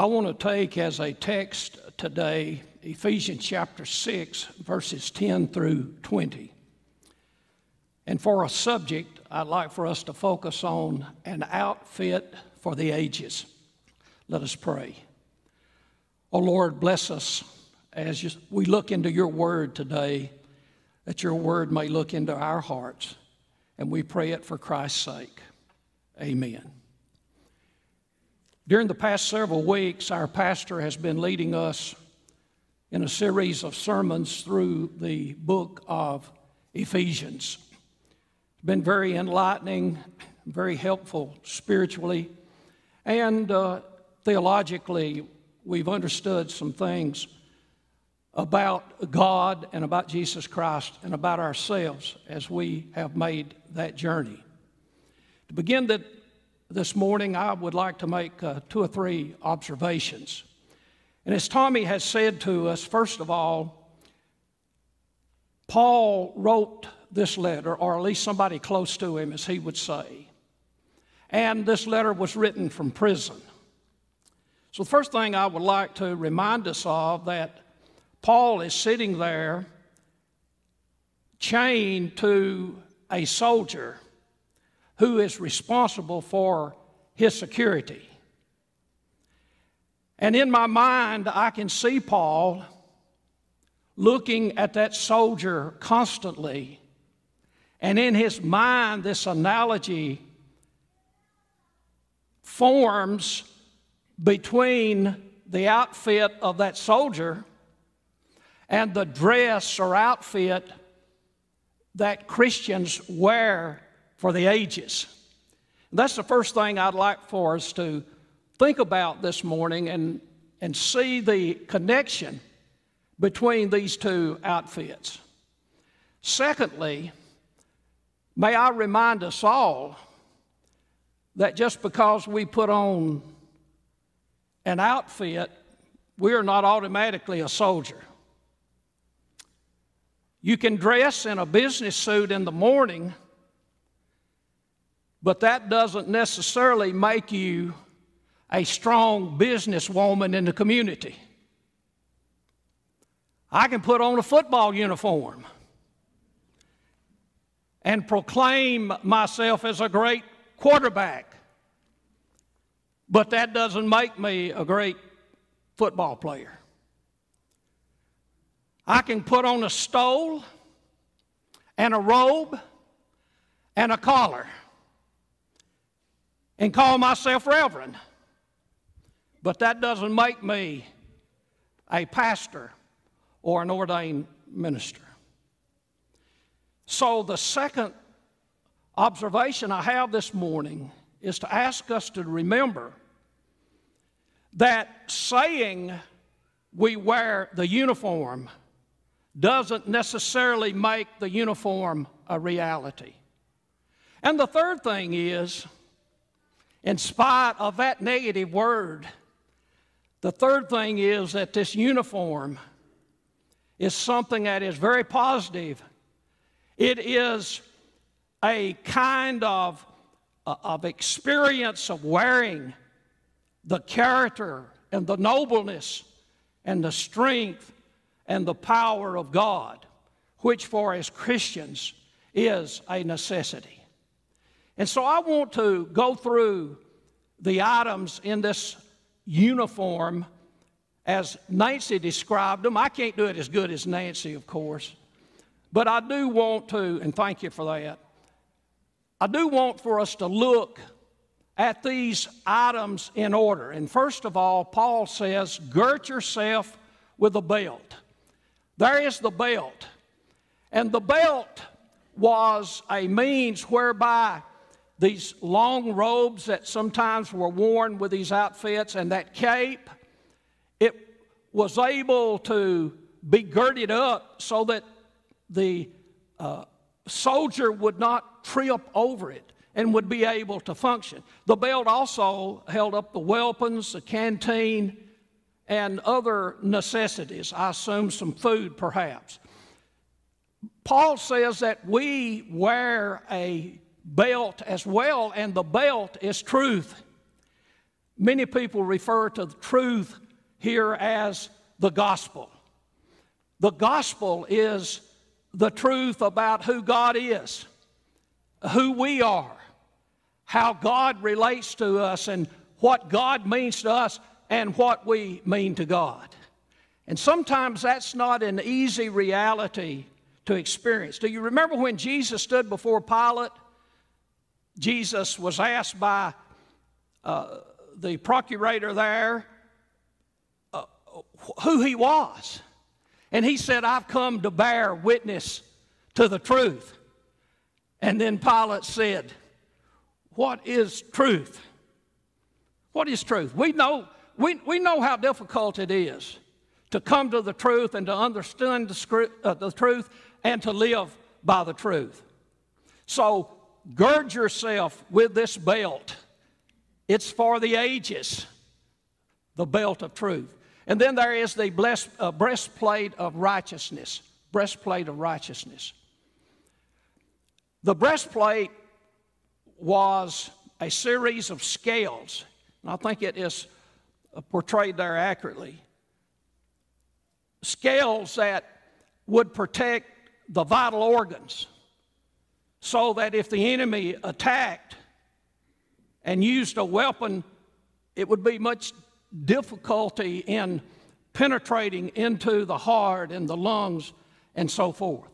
I want to take as a text today Ephesians chapter 6, verses 10 through 20. And for a subject, I'd like for us to focus on an outfit for the ages. Let us pray. Oh Lord, bless us as we look into your word today, that your word may look into our hearts. And we pray it for Christ's sake. Amen. During the past several weeks, our pastor has been leading us in a series of sermons through the book of Ephesians. It's been very enlightening, very helpful spiritually, and uh, theologically, we've understood some things about God and about Jesus Christ and about ourselves as we have made that journey. To begin the this morning, I would like to make uh, two or three observations. And as Tommy has said to us, first of all, Paul wrote this letter, or at least somebody close to him, as he would say. And this letter was written from prison. So, the first thing I would like to remind us of that Paul is sitting there chained to a soldier who is responsible for his security. And in my mind, I can see Paul looking at that soldier constantly. And in his mind, this analogy forms between the outfit of that soldier and the dress or outfit that Christians wear for the ages. That's the first thing I'd like for us to think about this morning and, and see the connection between these two outfits. Secondly, may I remind us all that just because we put on an outfit, we are not automatically a soldier. You can dress in a business suit in the morning but that doesn't necessarily make you a strong businesswoman in the community. I can put on a football uniform and proclaim myself as a great quarterback, but that doesn't make me a great football player. I can put on a stole and a robe and a collar and call myself Reverend. But that doesn't make me a pastor or an ordained minister. So, the second observation I have this morning is to ask us to remember that saying we wear the uniform doesn't necessarily make the uniform a reality. And the third thing is, in spite of that negative word. The third thing is that this uniform is something that is very positive. It is a kind of, uh, of experience of wearing the character and the nobleness and the strength and the power of God, which for as Christians is a necessity. And so I want to go through the items in this uniform as Nancy described them. I can't do it as good as Nancy, of course, but I do want to, and thank you for that. I do want for us to look at these items in order. And first of all, Paul says, Girt yourself with a belt. There is the belt. And the belt was a means whereby these long robes that sometimes were worn with these outfits and that cape, it was able to be girded up so that the uh, soldier would not trip over it and would be able to function. The belt also held up the weapons, the canteen, and other necessities. I assume some food perhaps. Paul says that we wear a belt as well, and the belt is truth. many people refer to the truth here as the gospel. The gospel is the truth about who God is, who we are, how God relates to us, and what God means to us, and what we mean to God. And sometimes that's not an easy reality to experience. Do you remember when Jesus stood before Pilate? Jesus was asked by uh, the procurator there uh, who he was. And he said, I've come to bear witness to the truth. And then Pilate said, What is truth? What is truth? We know, we, we know how difficult it is to come to the truth and to understand the, uh, the truth and to live by the truth. So gird yourself with this belt. It's for the ages, the belt of truth. And then there is the uh, breastplate of righteousness. Breastplate of righteousness. The breastplate was a series of scales, and I think it is uh, portrayed there accurately. Scales that would protect the vital organs so that if the enemy attacked and used a weapon, it would be much difficulty in penetrating into the heart and the lungs and so forth.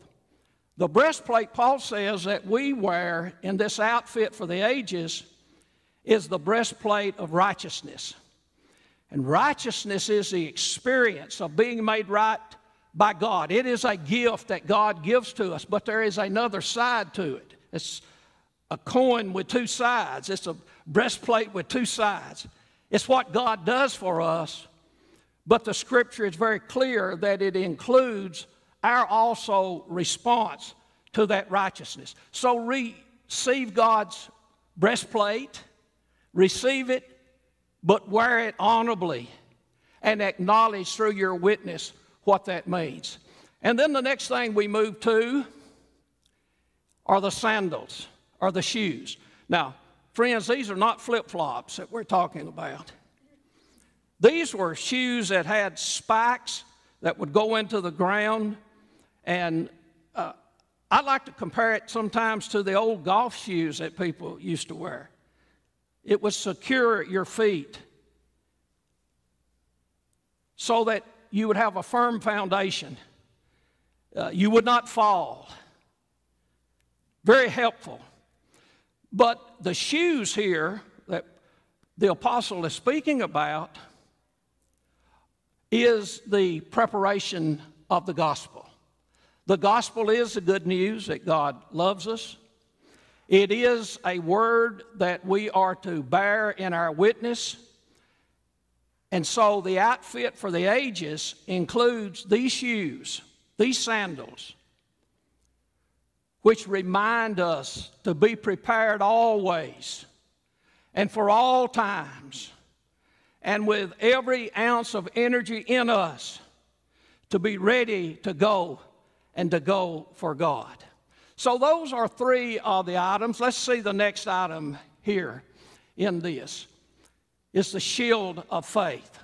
The breastplate, Paul says, that we wear in this outfit for the ages is the breastplate of righteousness. And righteousness is the experience of being made right by God. It is a gift that God gives to us, but there is another side to it. It's a coin with two sides, it's a breastplate with two sides. It's what God does for us, but the scripture is very clear that it includes our also response to that righteousness. So receive God's breastplate, receive it, but wear it honorably and acknowledge through your witness what that means. And then the next thing we move to are the sandals or the shoes. Now, Friends, these are not flip flops that we're talking about. These were shoes that had spikes that would go into the ground. And uh, I like to compare it sometimes to the old golf shoes that people used to wear. It would secure your feet so that you would have a firm foundation. Uh, you would not fall. Very helpful. But the shoes here that the apostle is speaking about is the preparation of the gospel. The gospel is the good news that God loves us. It is a word that we are to bear in our witness. And so the outfit for the ages includes these shoes, these sandals, which remind us to be prepared always and for all times, and with every ounce of energy in us to be ready to go and to go for God. So, those are three of the items. Let's see the next item here in this. It's the shield of faith.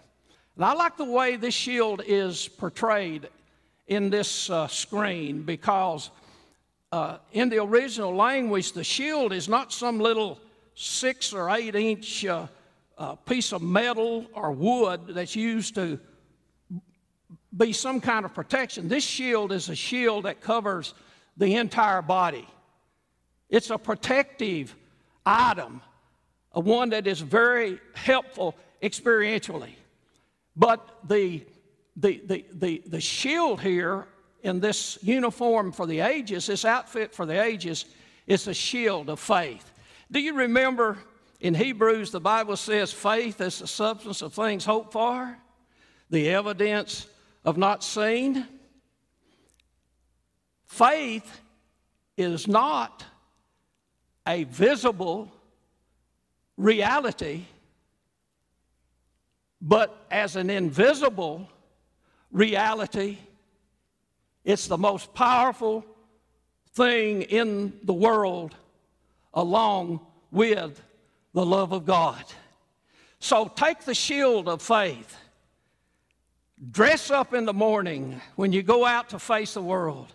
And I like the way this shield is portrayed in this uh, screen because uh, in the original language, the shield is not some little six or eight inch uh, uh, piece of metal or wood that's used to be some kind of protection. This shield is a shield that covers the entire body. It's a protective item, one that is very helpful experientially. But the, the, the, the, the shield here in this uniform for the ages, this outfit for the ages, is a shield of faith. Do you remember in Hebrews, the Bible says faith is the substance of things hoped for, the evidence of not seen? Faith is not a visible reality, but as an invisible reality it's the most powerful thing in the world, along with the love of God. So take the shield of faith. Dress up in the morning when you go out to face the world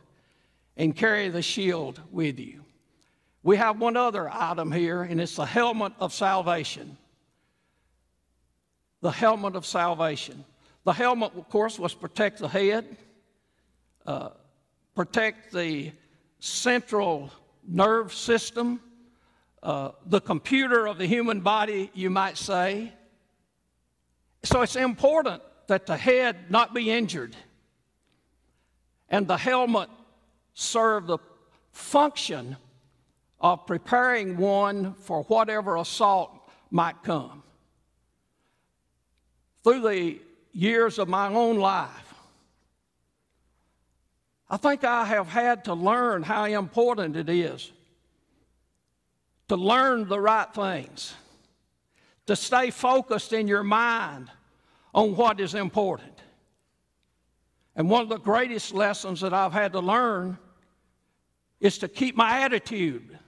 and carry the shield with you. We have one other item here, and it's the helmet of salvation. The helmet of salvation. The helmet, of course, was protect the head, uh, protect the central nerve system, uh, the computer of the human body, you might say. So it's important that the head not be injured and the helmet serve the function of preparing one for whatever assault might come. Through the years of my own life, I think I have had to learn how important it is to learn the right things, to stay focused in your mind on what is important. And one of the greatest lessons that I've had to learn is to keep my attitude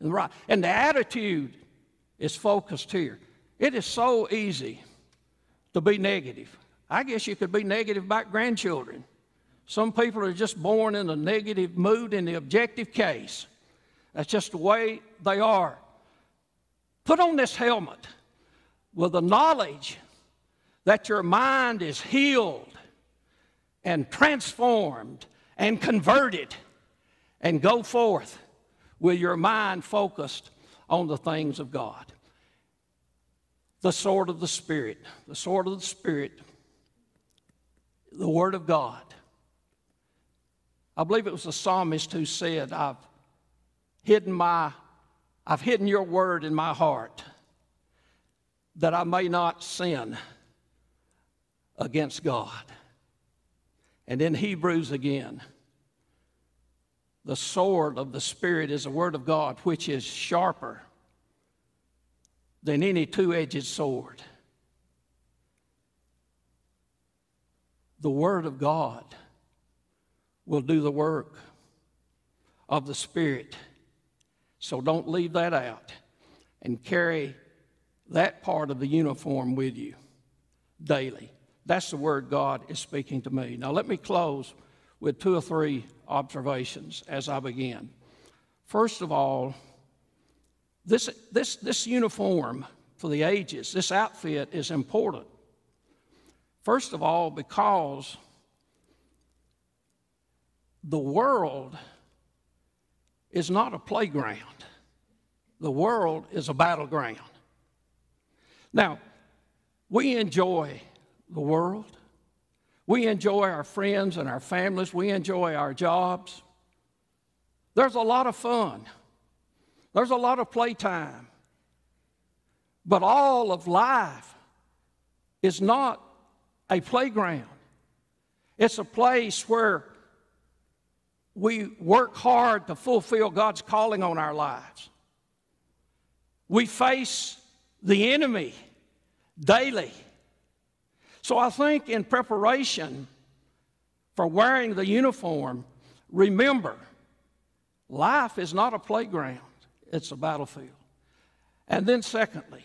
right. And the attitude is focused here. It is so easy to be negative. I guess you could be negative about grandchildren. Some people are just born in a negative mood in the objective case. That's just the way they are. Put on this helmet with the knowledge that your mind is healed and transformed and converted and go forth with your mind focused on the things of God. The sword of the Spirit, the sword of the Spirit, the Word of God. I believe it was the psalmist who said, I've hidden my, I've hidden your word in my heart that I may not sin against God. And in Hebrews again, the sword of the Spirit is the Word of God, which is sharper than any two edged sword. The Word of God will do the work of the Spirit. So don't leave that out and carry that part of the uniform with you daily. That's the word God is speaking to me. Now, let me close with two or three observations as I begin. First of all, this, this, this uniform for the ages, this outfit is important. First of all, because the world is not a playground, the world is a battleground. Now, we enjoy the world, we enjoy our friends and our families. We enjoy our jobs. There's a lot of fun. There's a lot of playtime. But all of life is not a playground. It's a place where we work hard to fulfill God's calling on our lives. We face the enemy daily. So I think in preparation for wearing the uniform, remember life is not a playground, it's a battlefield. And then, secondly,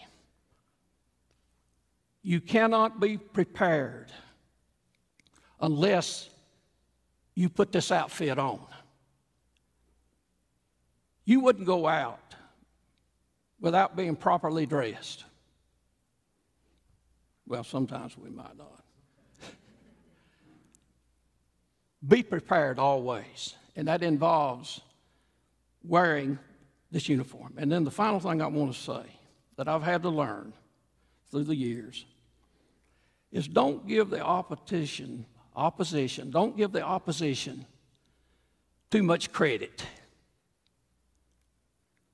you cannot be prepared unless you put this outfit on. You wouldn't go out without being properly dressed. Well, sometimes we might not. Be prepared always, and that involves wearing this uniform. And then the final thing I want to say that I've had to learn through the years is don't give the opposition, opposition, don't give the opposition too much credit.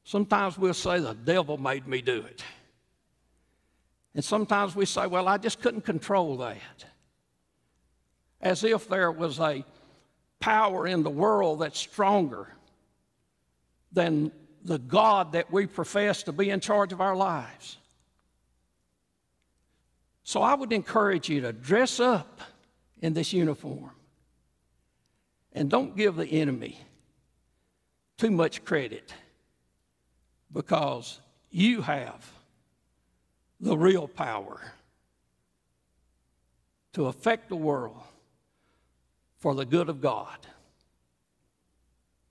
Sometimes we'll say the devil made me do it. And sometimes we say, well, I just couldn't control that. As if there was a power in the world that's stronger than the God that we profess to be in charge of our lives. So I would encourage you to dress up in this uniform and don't give the enemy too much credit because you have the real power to affect the world for the good of God.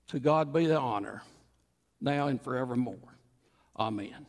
To God be the honor, now and forevermore. Amen.